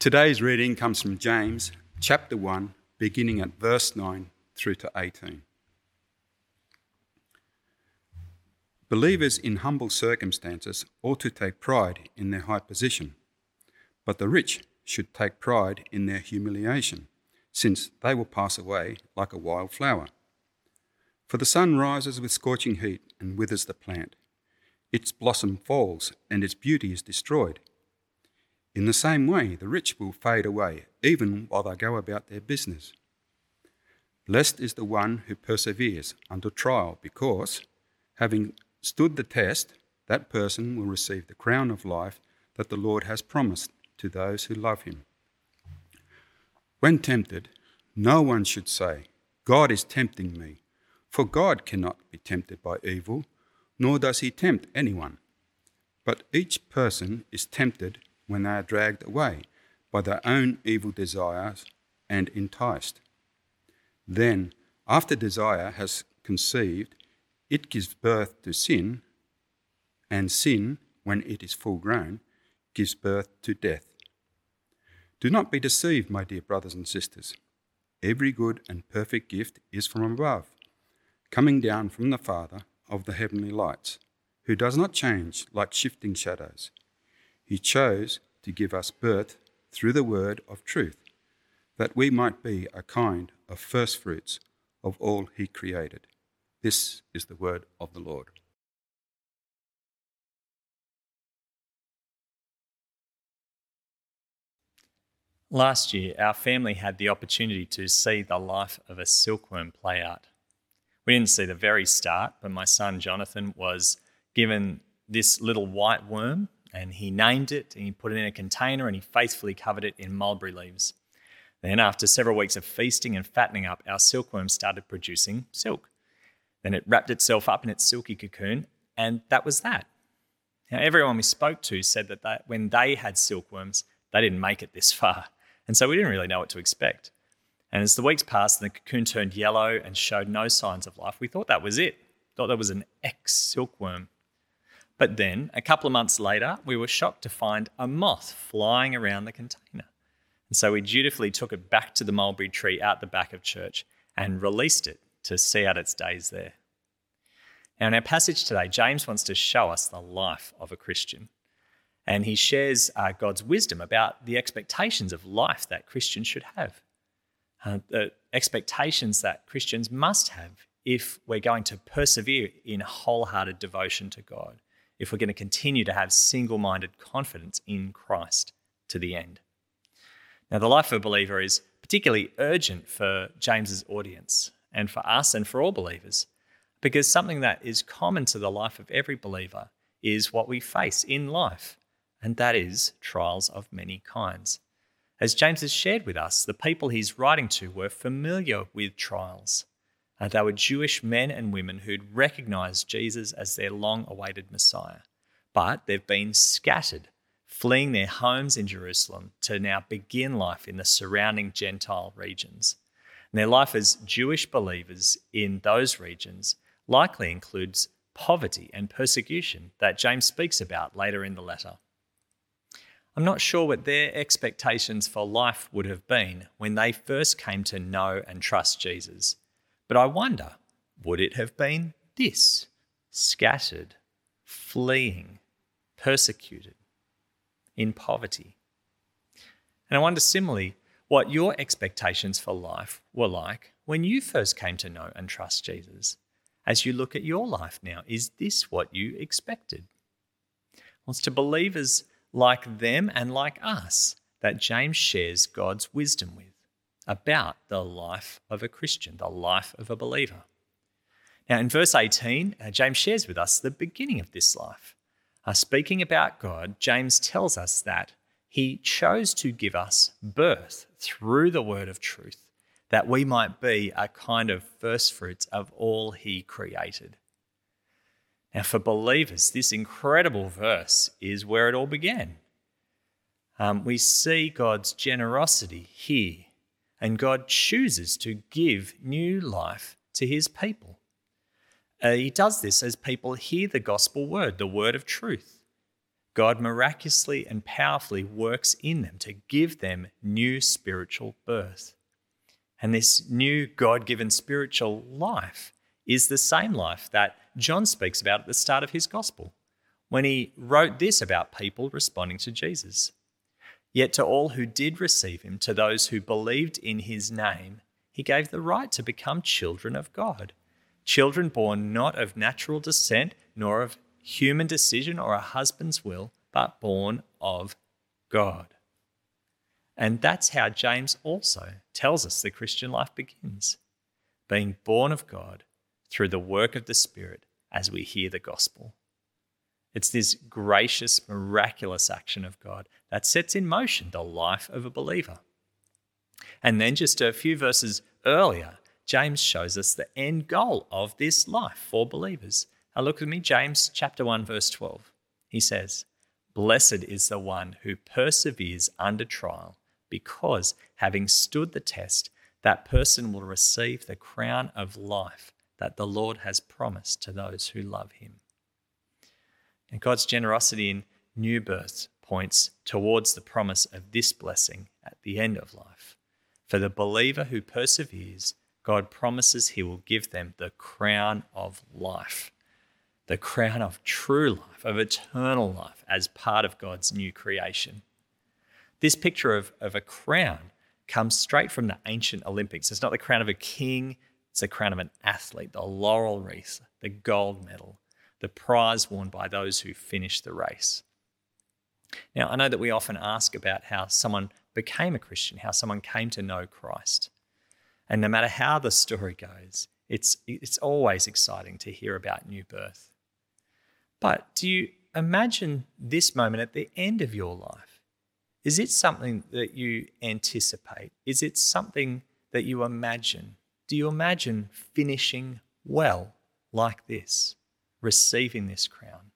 Today's reading comes from James chapter 1, beginning at verse 9 through to 18. Believers in humble circumstances ought to take pride in their high position, but the rich should take pride in their humiliation, since they will pass away like a wild flower. For the sun rises with scorching heat and withers the plant. Its blossom falls and its beauty is destroyed. In the same way, the rich will fade away, even while they go about their business. Blessed is the one who perseveres under trial, because, having stood the test, that person will receive the crown of life that the Lord has promised to those who love him. When tempted, no one should say, God is tempting me, for God cannot be tempted by evil, nor does he tempt anyone. But each person is tempted when they are dragged away by their own evil desires and enticed. Then, after desire has conceived, it gives birth to sin, and sin, when it is full grown, gives birth to death. Do not be deceived, my dear brothers and sisters. Every good and perfect gift is from above, coming down from the Father of the heavenly lights, who does not change like shifting shadows. He chose to give us birth through the word of truth, that we might be a kind of firstfruits of all he created. This is the word of the Lord. Last year, our family had the opportunity to see the life of a silkworm play out. We didn't see the very start, but my son Jonathan was given this little white worm and he named it and he put it in a container and he faithfully covered it in mulberry leaves. Then, after several weeks of feasting and fattening up, our silkworm started producing silk. Then it wrapped itself up in its silky cocoon, and that was that. Now, everyone we spoke to said that they, when they had silkworms, they didn't make it this far. And so we didn't really know what to expect. And as the weeks passed and the cocoon turned yellow and showed no signs of life, we thought that was it. Thought that was an ex silkworm. But then, a couple of months later, we were shocked to find a moth flying around the container. And so we dutifully took it back to the mulberry tree out the back of church and released it to see out its days there. Now, in our passage today, James wants to show us the life of a Christian. And he shares uh, God's wisdom about the expectations of life that Christians should have, uh, the expectations that Christians must have if we're going to persevere in wholehearted devotion to God if we're going to continue to have single minded confidence in Christ to the end. Now, the life of a believer is particularly urgent for James's audience and for us and for all believers, because something that is common to the life of every believer is what we face in life, and that is trials of many kinds. As James has shared with us, the people he's writing to were familiar with trials. Uh, they were Jewish men and women who'd recognized Jesus as their long awaited Messiah. But they've been scattered, fleeing their homes in Jerusalem to now begin life in the surrounding Gentile regions. And their life as Jewish believers in those regions likely includes poverty and persecution that James speaks about later in the letter. I'm not sure what their expectations for life would have been when they first came to know and trust Jesus. But I wonder, would it have been this scattered, fleeing, persecuted, in poverty? And I wonder similarly what your expectations for life were like when you first came to know and trust Jesus. As you look at your life now, is this what you expected? Well, it's to believers like them and like us that James shares God's wisdom with about the life of a Christian, the life of a believer. Now, in verse 18, uh, James shares with us the beginning of this life. Uh, speaking about God, James tells us that he chose to give us birth through the word of truth, that we might be a kind of first fruits of all he created. Now, for believers, this incredible verse is where it all began. Um, we see God's generosity here and God chooses to give new life to his people. Uh, he does this as people hear the gospel word, the word of truth. God miraculously and powerfully works in them to give them new spiritual birth. And this new God given spiritual life is the same life that John speaks about at the start of his gospel when he wrote this about people responding to Jesus. Yet to all who did receive him, to those who believed in his name, he gave the right to become children of God. Children born not of natural descent, nor of human decision or a husband's will, but born of God. And that's how James also tells us the Christian life begins being born of God through the work of the Spirit as we hear the gospel. It's this gracious, miraculous action of God that sets in motion the life of a believer. And then, just a few verses earlier, James shows us the end goal of this life for believers. Now, look with me, James chapter 1, verse 12. He says, Blessed is the one who perseveres under trial, because having stood the test, that person will receive the crown of life that the Lord has promised to those who love him. And God's generosity in new birth points towards the promise of this blessing at the end of life. For the believer who perseveres, God promises he will give them the crown of life the crown of true life, of eternal life, as part of God's new creation. This picture of, of a crown comes straight from the ancient Olympics. It's not the crown of a king, it's the crown of an athlete, the laurel wreath, the gold medal, the prize worn by those who finish the race. Now, I know that we often ask about how someone became a Christian, how someone came to know Christ. And no matter how the story goes, it's, it's always exciting to hear about new birth. But do you imagine this moment at the end of your life? Is it something that you anticipate? Is it something that you imagine? Do you imagine finishing well like this, receiving this crown?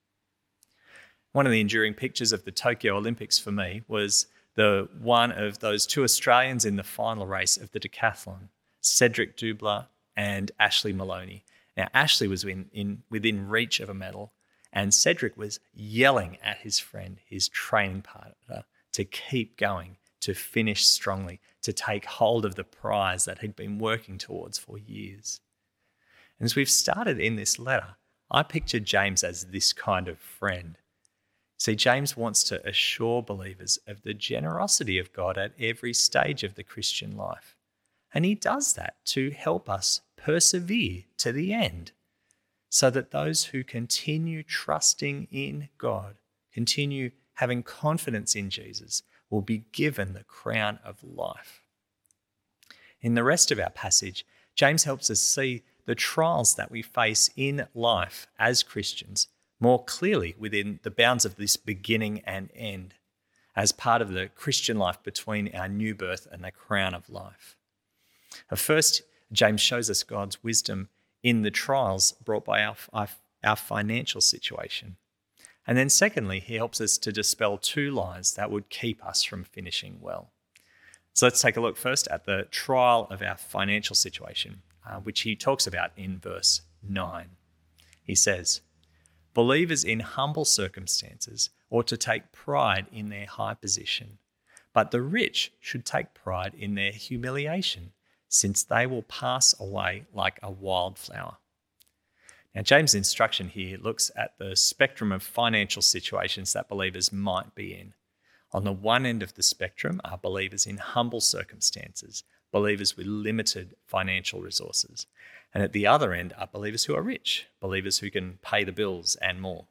One of the enduring pictures of the Tokyo Olympics for me was the one of those two Australians in the final race of the decathlon, Cedric Dubler and Ashley Moloney. Now, Ashley was in, in, within reach of a medal, and Cedric was yelling at his friend, his training partner, to keep going, to finish strongly, to take hold of the prize that he'd been working towards for years. And as we've started in this letter, I picture James as this kind of friend. See, James wants to assure believers of the generosity of God at every stage of the Christian life. And he does that to help us persevere to the end so that those who continue trusting in God, continue having confidence in Jesus, will be given the crown of life. In the rest of our passage, James helps us see the trials that we face in life as Christians more clearly within the bounds of this beginning and end as part of the Christian life between our new birth and the crown of life. First, James shows us God's wisdom in the trials brought by our, our, financial situation. And then, secondly, he helps us to dispel two lies that would keep us from finishing well. So let's take a look first at the trial of our financial situation, uh, which he talks about in verse 9. He says, Believers in humble circumstances ought to take pride in their high position, but the rich should take pride in their humiliation since they will pass away like a wildflower. Now, James' instruction here looks at the spectrum of financial situations that believers might be in. On the one end of the spectrum are believers in humble circumstances, believers with limited financial resources. And at the other end are believers who are rich, believers who can pay the bills and more.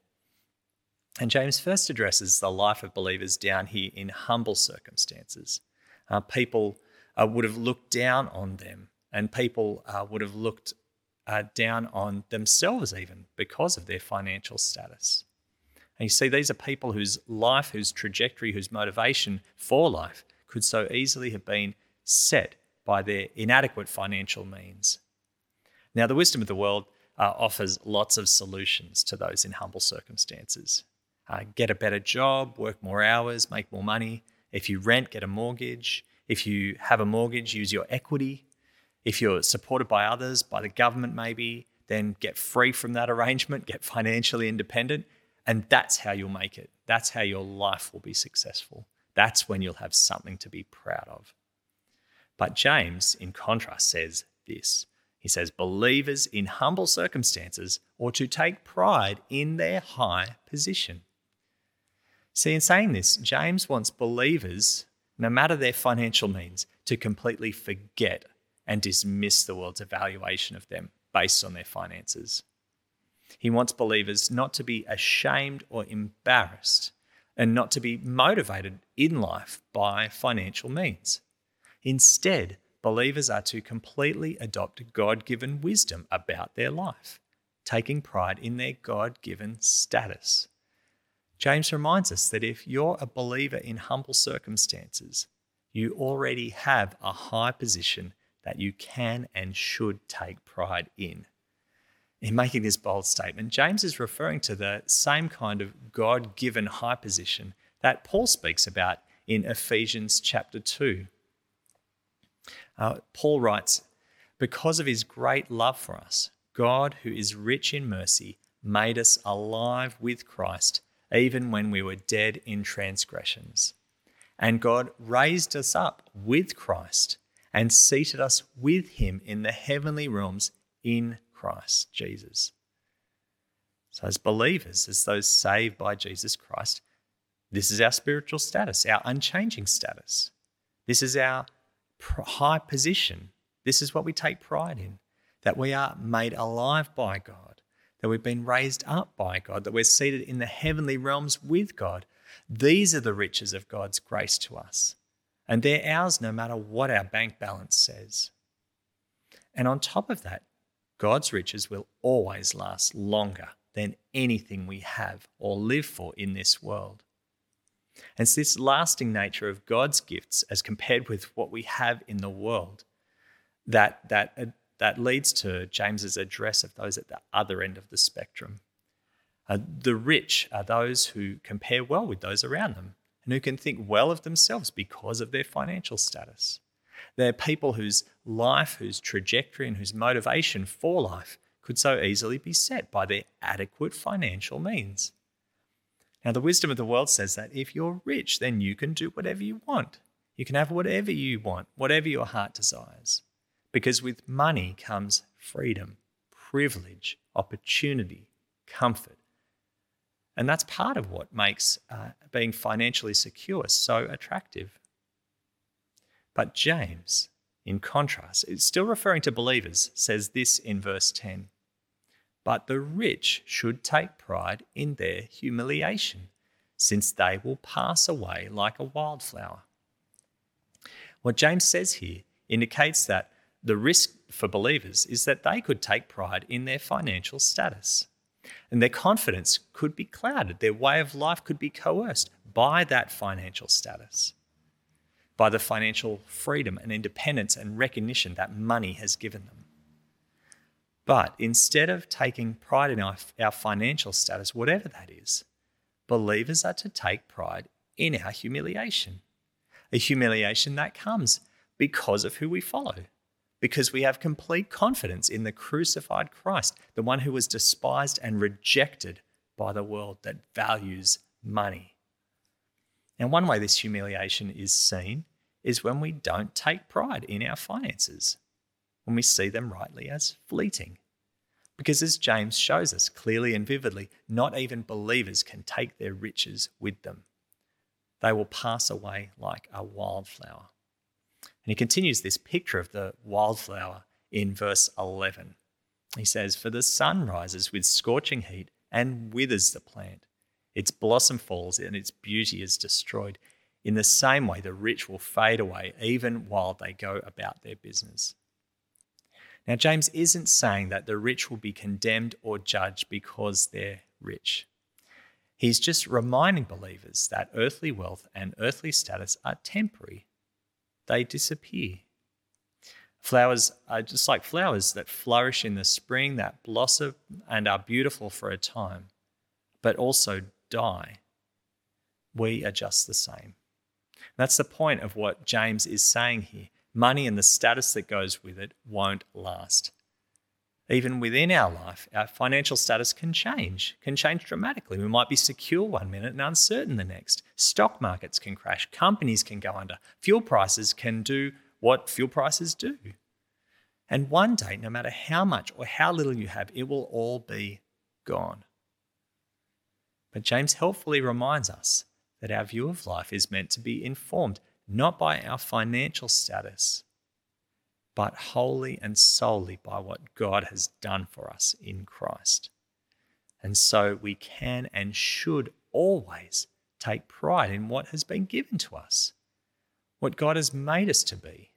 And James first addresses the life of believers down here in humble circumstances. Uh, people uh, would have looked down on them, and people uh, would have looked uh, down on themselves even because of their financial status. And you see, these are people whose life, whose trajectory, whose motivation for life could so easily have been set by their inadequate financial means. Now, the wisdom of the world uh, offers lots of solutions to those in humble circumstances. Uh, get a better job, work more hours, make more money. If you rent, get a mortgage. If you have a mortgage, use your equity. If you're supported by others, by the government maybe, then get free from that arrangement, get financially independent. And that's how you'll make it. That's how your life will be successful. That's when you'll have something to be proud of. But James, in contrast, says this He says, Believers in humble circumstances ought to take pride in their high position. See, in saying this, James wants believers, no matter their financial means, to completely forget and dismiss the world's evaluation of them based on their finances. He wants believers not to be ashamed or embarrassed and not to be motivated in life by financial means. Instead, believers are to completely adopt God given wisdom about their life, taking pride in their God given status. James reminds us that if you're a believer in humble circumstances, you already have a high position that you can and should take pride in in making this bold statement, James is referring to the same kind of God given high position that Paul speaks about in Ephesians chapter 2. Uh, Paul writes, Because of his great love for us, God, who is rich in mercy, made us alive with Christ, even when we were dead in transgressions. And God raised us up with Christ and seated us with him in the heavenly realms in Christ Jesus. So, as believers, as those saved by Jesus Christ, this is our spiritual status, our unchanging status. This is our high position. This is what we take pride in that we are made alive by God, that we've been raised up by God, that we're seated in the heavenly realms with God. These are the riches of God's grace to us. And they're ours no matter what our bank balance says. And on top of that, God's riches will always last longer than anything we have or live for in this world. And it's this lasting nature of God's gifts as compared with what we have in the world that, that, uh, that leads to James's address of those at the other end of the spectrum. Uh, the rich are those who compare well with those around them and who can think well of themselves because of their financial status. They're people whose life, whose trajectory, and whose motivation for life could so easily be set by their adequate financial means. Now, the wisdom of the world says that if you're rich, then you can do whatever you want. You can have whatever you want, whatever your heart desires. Because with money comes freedom, privilege, opportunity, comfort. And that's part of what makes uh, being financially secure so attractive. But James, in contrast, it's still referring to believers, says this in verse 10 But the rich should take pride in their humiliation, since they will pass away like a wildflower. What James says here indicates that the risk for believers is that they could take pride in their financial status. And their confidence could be clouded, their way of life could be coerced by that financial status by the financial freedom and independence and recognition that money has given them. But instead of taking pride in our, our financial status, whatever that is, believers are to take pride in our humiliation. A humiliation that comes because of who we follow, because we have complete confidence in the crucified Christ, the one who was despised and rejected by the world that values money. And one way this humiliation is seen is when we don't take pride in our finances, when we see them rightly as fleeting. Because as James shows us clearly and vividly, not even believers can take their riches with them. They will pass away like a wildflower. And he continues this picture of the wildflower in verse 11. He says, For the sun rises with scorching heat and withers the plant its blossom falls and its beauty is destroyed. In the same way, the rich will fade away even while they go about their business. Now, James isn't saying that the rich will be condemned or judged because they're rich. He's just reminding believers that earthly wealth and earthly status are temporary, they disappear. Flowers are just like flowers that flourish in the spring, that blossom and are beautiful for a time, but also die, we are just the same. That's the point of what James is saying here. Money and the status that goes with it won't last. even within our life, our financial status can change, can change dramatically. We might be secure one minute and uncertain the next. Stock markets can crash, companies can go under, fuel prices can do what fuel prices do. And one day, no matter how much or how little you have, it will all be gone. But James helpfully reminds us that our view of life is meant to be informed not by our financial status, but wholly and solely by what God has done for us in Christ. And so we can and should always take pride in what has been given to us, what God has made us to be,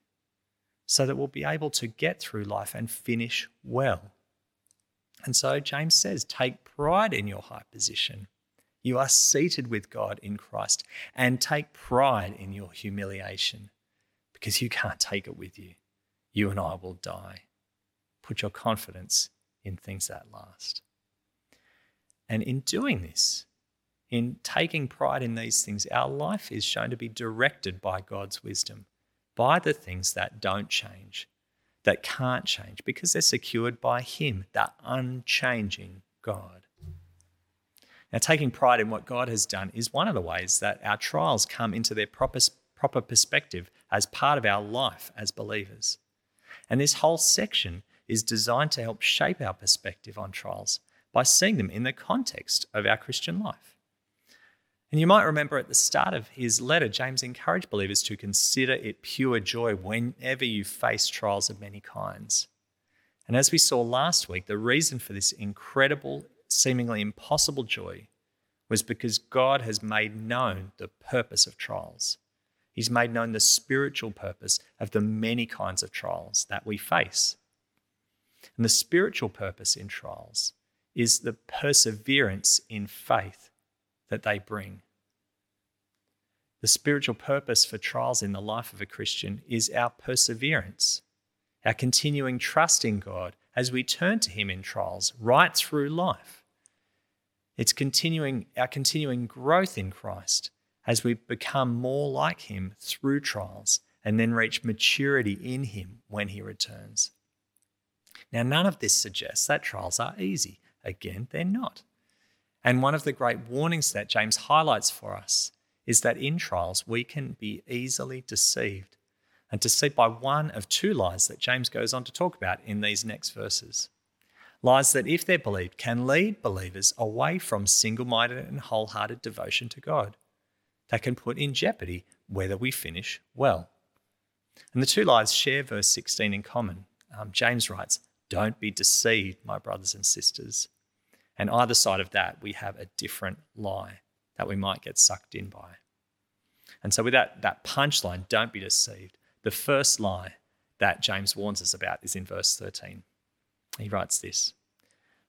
so that we'll be able to get through life and finish well. And so James says, take pride in your high position. You are seated with God in Christ, and take pride in your humiliation because you can't take it with you you and I will die. Put your confidence in things that last. And in doing this, in taking pride in these things, our life is shown to be directed by God's wisdom, by the things that don't change, that can't change, because they're secured by Him, the unchanging God. Now, taking pride in what God has done is one of the ways that our trials come into their proper, proper perspective as part of our life as believers. And this whole section is designed to help shape our perspective on trials by seeing them in the context of our Christian life. And you might remember at the start of his letter, James encouraged believers to consider it pure joy whenever you face trials of many kinds. And as we saw last week, the reason for this incredible, seemingly impossible joy was because God has made known the purpose of trials. He's made known the spiritual purpose of the many kinds of trials that we face. And the spiritual purpose in trials is the perseverance in faith that they bring. The spiritual purpose for trials in the life of a Christian is our perseverance, our continuing trust in God as we turn to Him in trials right through life. It's continuing our continuing growth in Christ as we become more like Him through trials and then reach maturity in Him when He returns. Now, none of this suggests that trials are easy. Again, they're not. And one of the great warnings that James highlights for us is that in trials we can be easily deceived and deceived by one of two lies that James goes on to talk about in these next verses. Lies that, if they're believed, can lead believers away from single minded and wholehearted devotion to God that can put in jeopardy whether we finish well. And the two lies share verse 16 in common. Um, James writes, Don't be deceived, my brothers and sisters. And either side of that, we have a different lie that we might get sucked in by. And so, with that, that punchline, don't be deceived, the first lie that James warns us about is in verse 13. He writes this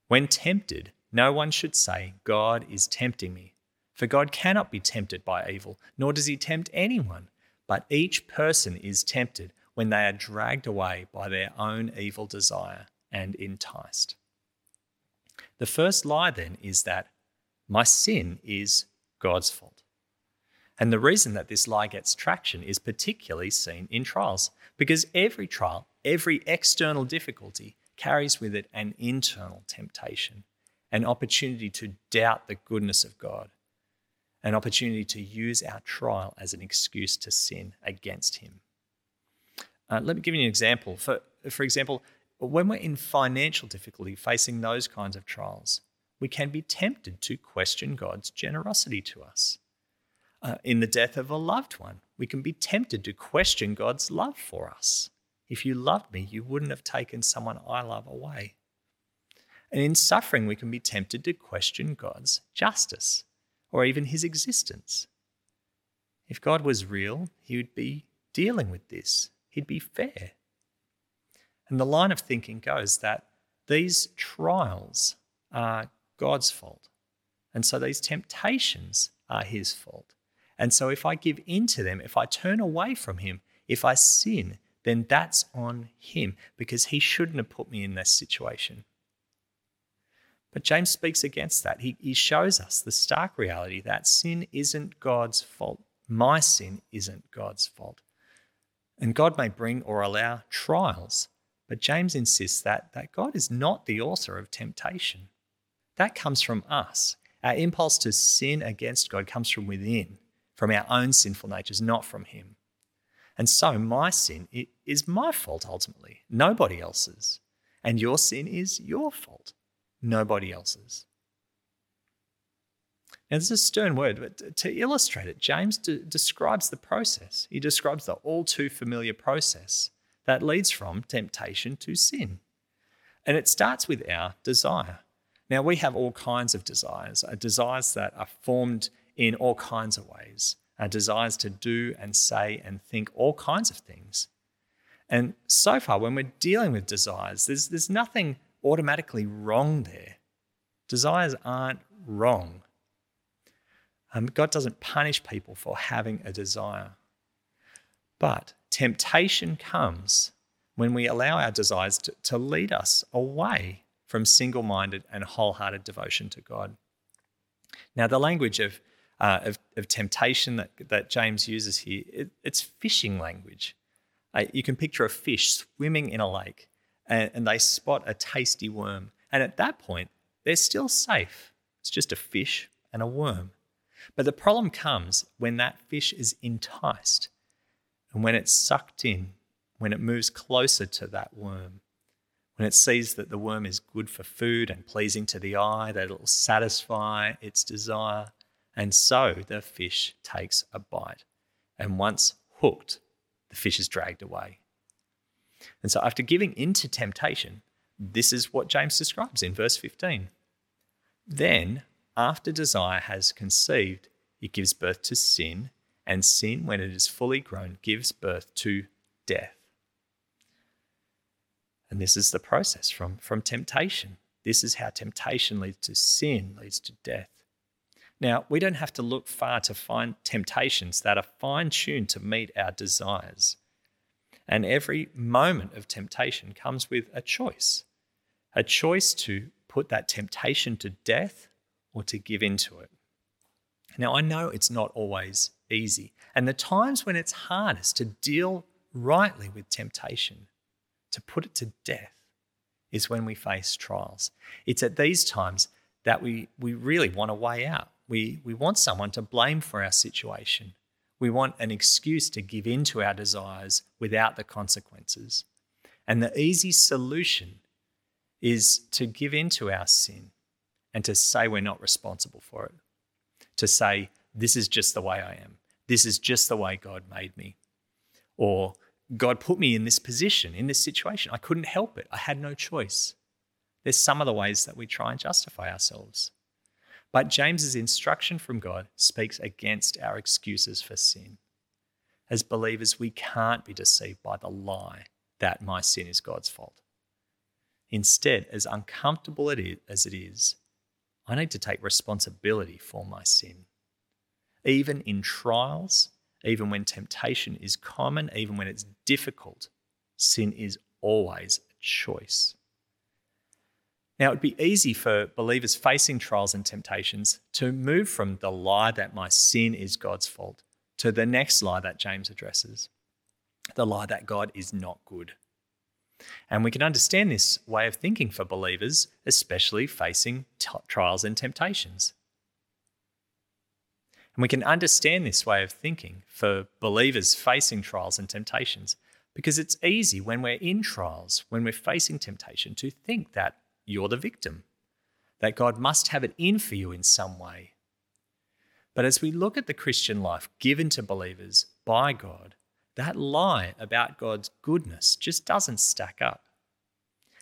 When tempted, no one should say, God is tempting me. For God cannot be tempted by evil, nor does he tempt anyone. But each person is tempted when they are dragged away by their own evil desire and enticed. The first lie then is that my sin is God's fault. And the reason that this lie gets traction is particularly seen in trials, because every trial, every external difficulty carries with it an internal temptation, an opportunity to doubt the goodness of God an opportunity to use our trial as an excuse to sin against Him. Uh, let me give you an example. For, for example, when we're in financial difficulty, facing those kinds of trials, we can be tempted to question God's generosity to us. Uh, in the death of a loved one, we can be tempted to question God's love for us. If you loved me, you wouldn't have taken someone I love away. And in suffering, we can be tempted to question God's justice or even his existence. If God was real, he would be dealing with this, he'd be fair. And the line of thinking goes that these trials are God's fault. And so these temptations are his fault. And so if I give in to them, if I turn away from him, if I sin, then that's on him because he shouldn't have put me in this situation. But James speaks against that. He, he shows us the stark reality that sin isn't God's fault. My sin isn't God's fault. And God may bring or allow trials, But James insists that, that God is not the author of temptation. That comes from us. Our impulse to sin against God comes from within, from our own sinful natures, not from Him. And so my sin is my fault ultimately, nobody else's. And your sin is your fault, nobody else's. Now, this is a stern word, but to illustrate it, James de- describes the process. He describes the all too familiar process that leads from temptation to sin. And it starts with our desire. Now, we have all kinds of desires, uh, desires that are formed in all kinds of ways, uh, desires to do and say and think all kinds of things. And so far, when we're dealing with desires, there's, there's nothing automatically wrong there. Desires aren't wrong. Um, God doesn't punish people for having a desire. But temptation comes when we allow our desires to, to lead us away from single minded and wholehearted devotion to God. Now, the language of, uh, of, of, temptation that, that James uses here, it, it's fishing language. Uh, you can picture a fish swimming in a lake and, and they spot a tasty worm. And at that point, they're still safe. It's just a fish and a worm. But the problem comes when that fish is enticed and when it's sucked in, when it moves closer to that worm, when it sees that the worm is good for food and pleasing to the eye, that it will satisfy its desire. And so the fish takes a bite. And once hooked, the fish is dragged away. And so, after giving in to temptation, this is what James describes in verse 15. Then after desire has conceived, it gives birth to sin, and sin, when it is fully grown, gives birth to death. And this is the process from, from temptation. This is how temptation leads to sin, leads to death. Now, we don't have to look far to find temptations that are fine tuned to meet our desires. And every moment of temptation comes with a choice a choice to put that temptation to death or to give in to it. Now, I know it's not always easy, and the times when it's hardest to deal rightly with temptation, to put it to death, is when we face trials. It's at these times that we, we really want a way out. We, we want someone to blame for our situation. We want an excuse to give in to our desires without the consequences. And the easy solution is to give in to our sin and to say we're not responsible for it. To say, this is just the way I am. This is just the way God made me. Or God put me in this position, in this situation. I couldn't help it. I had no choice. There's some of the ways that we try and justify ourselves. But James's instruction from God speaks against our excuses for sin. As believers, we can't be deceived by the lie that my sin is God's fault. Instead, as uncomfortable as it is, I need to take responsibility for my sin. Even in trials, even when temptation is common, even when it's difficult, sin is always a choice. Now, it'd be easy for believers facing trials and temptations to move from the lie that my sin is God's fault to the next lie that James addresses the lie that God is not good. And we can understand this way of thinking for believers, especially facing t- trials and temptations. And we can understand this way of thinking for believers facing trials and temptations because it's easy when we're in trials, when we're facing temptation, to think that you're the victim, that God must have it in for you in some way. But as we look at the Christian life given to believers by God, that lie about God's goodness just doesn't stack up.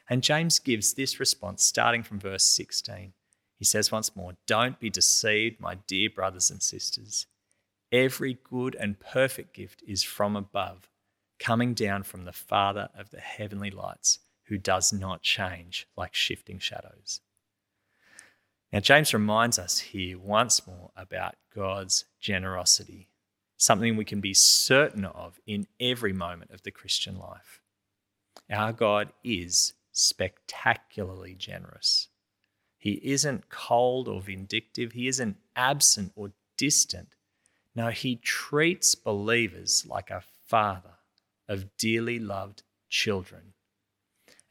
And James gives this response starting from verse 16. He says once more, Don't be deceived, my dear brothers and sisters. Every good and perfect gift is from above, coming down from the Father of the heavenly lights, who does not change like shifting shadows. Now, James reminds us here once more about God's generosity something we can be certain of in every moment of the Christian life. Our God is spectacularly generous. He isn't cold or vindictive, He isn't absent or distant. No, He treats believers like a father of dearly loved children.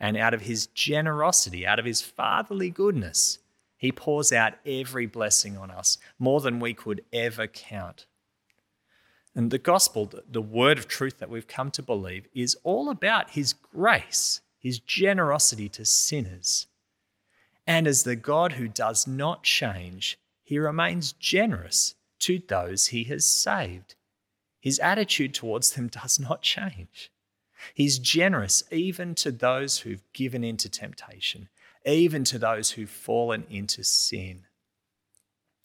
And out of his generosity, out of his fatherly goodness, he pours out every blessing on us, more than we could ever count. And the gospel, the word of truth that we've come to believe, is all about his grace, his generosity to sinners. And as the God who does not change, he remains generous to those he has saved. His attitude towards them does not change. He's generous even to those who've given into temptation, even to those who've fallen into sin.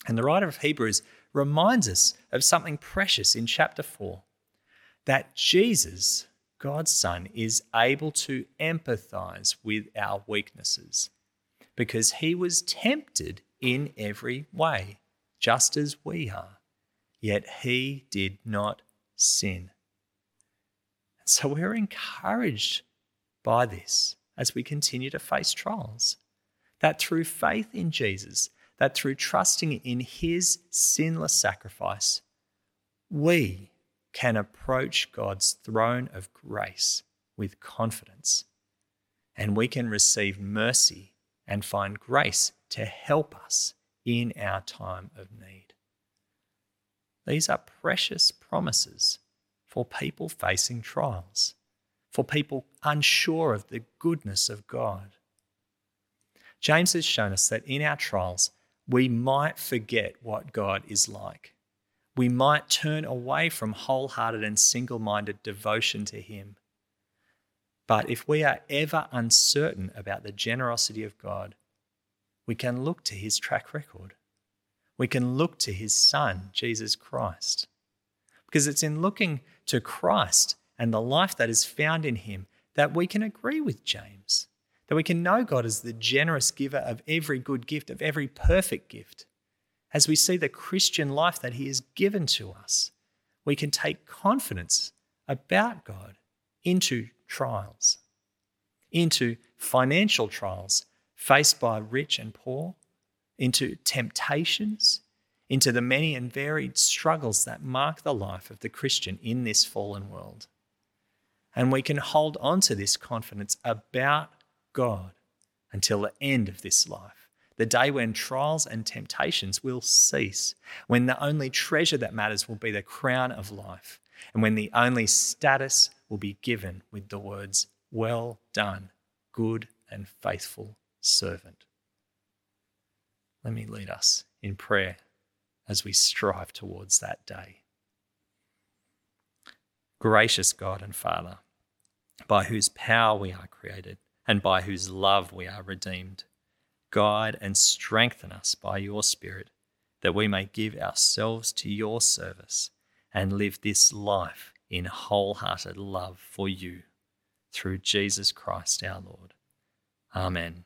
And the writer of Hebrews reminds us of something precious in chapter 4 that Jesus, God's Son, is able to empathize with our weaknesses because he was tempted in every way, just as we are, yet he did not sin. So we're encouraged by this as we continue to face trials. That through faith in Jesus, that through trusting in his sinless sacrifice, we can approach God's throne of grace with confidence. And we can receive mercy and find grace to help us in our time of need. These are precious promises for people facing trials, for people unsure of the goodness of God. James has shown us that in our trials, we might forget what God is like. We might turn away from wholehearted and single minded devotion to Him. But if we are ever uncertain about the generosity of God, we can look to His track record. We can look to His Son, Jesus Christ. Because it's in looking to Christ and the life that is found in Him that we can agree with James that we can know God as the generous giver of every good gift, of every perfect gift. As we see the Christian life that He has given to us, we can take confidence about God into trials, into financial trials faced by rich and poor, into temptations, into the many and varied struggles that mark the life of the Christian in this fallen world. And we can hold on to this confidence about God until the end of this life, the day when trials and temptations will cease, when the only treasure that matters will be the crown of life, and when the only status will be given with the words, Well done, good and faithful servant. Let me lead us in prayer as we strive towards that day. Gracious God and Father, by whose power we are created, and by whose love we are redeemed. Guide and strengthen us by your Spirit, that we may give ourselves to your service and live this life in wholehearted love for you. Through Jesus Christ our Lord. Amen.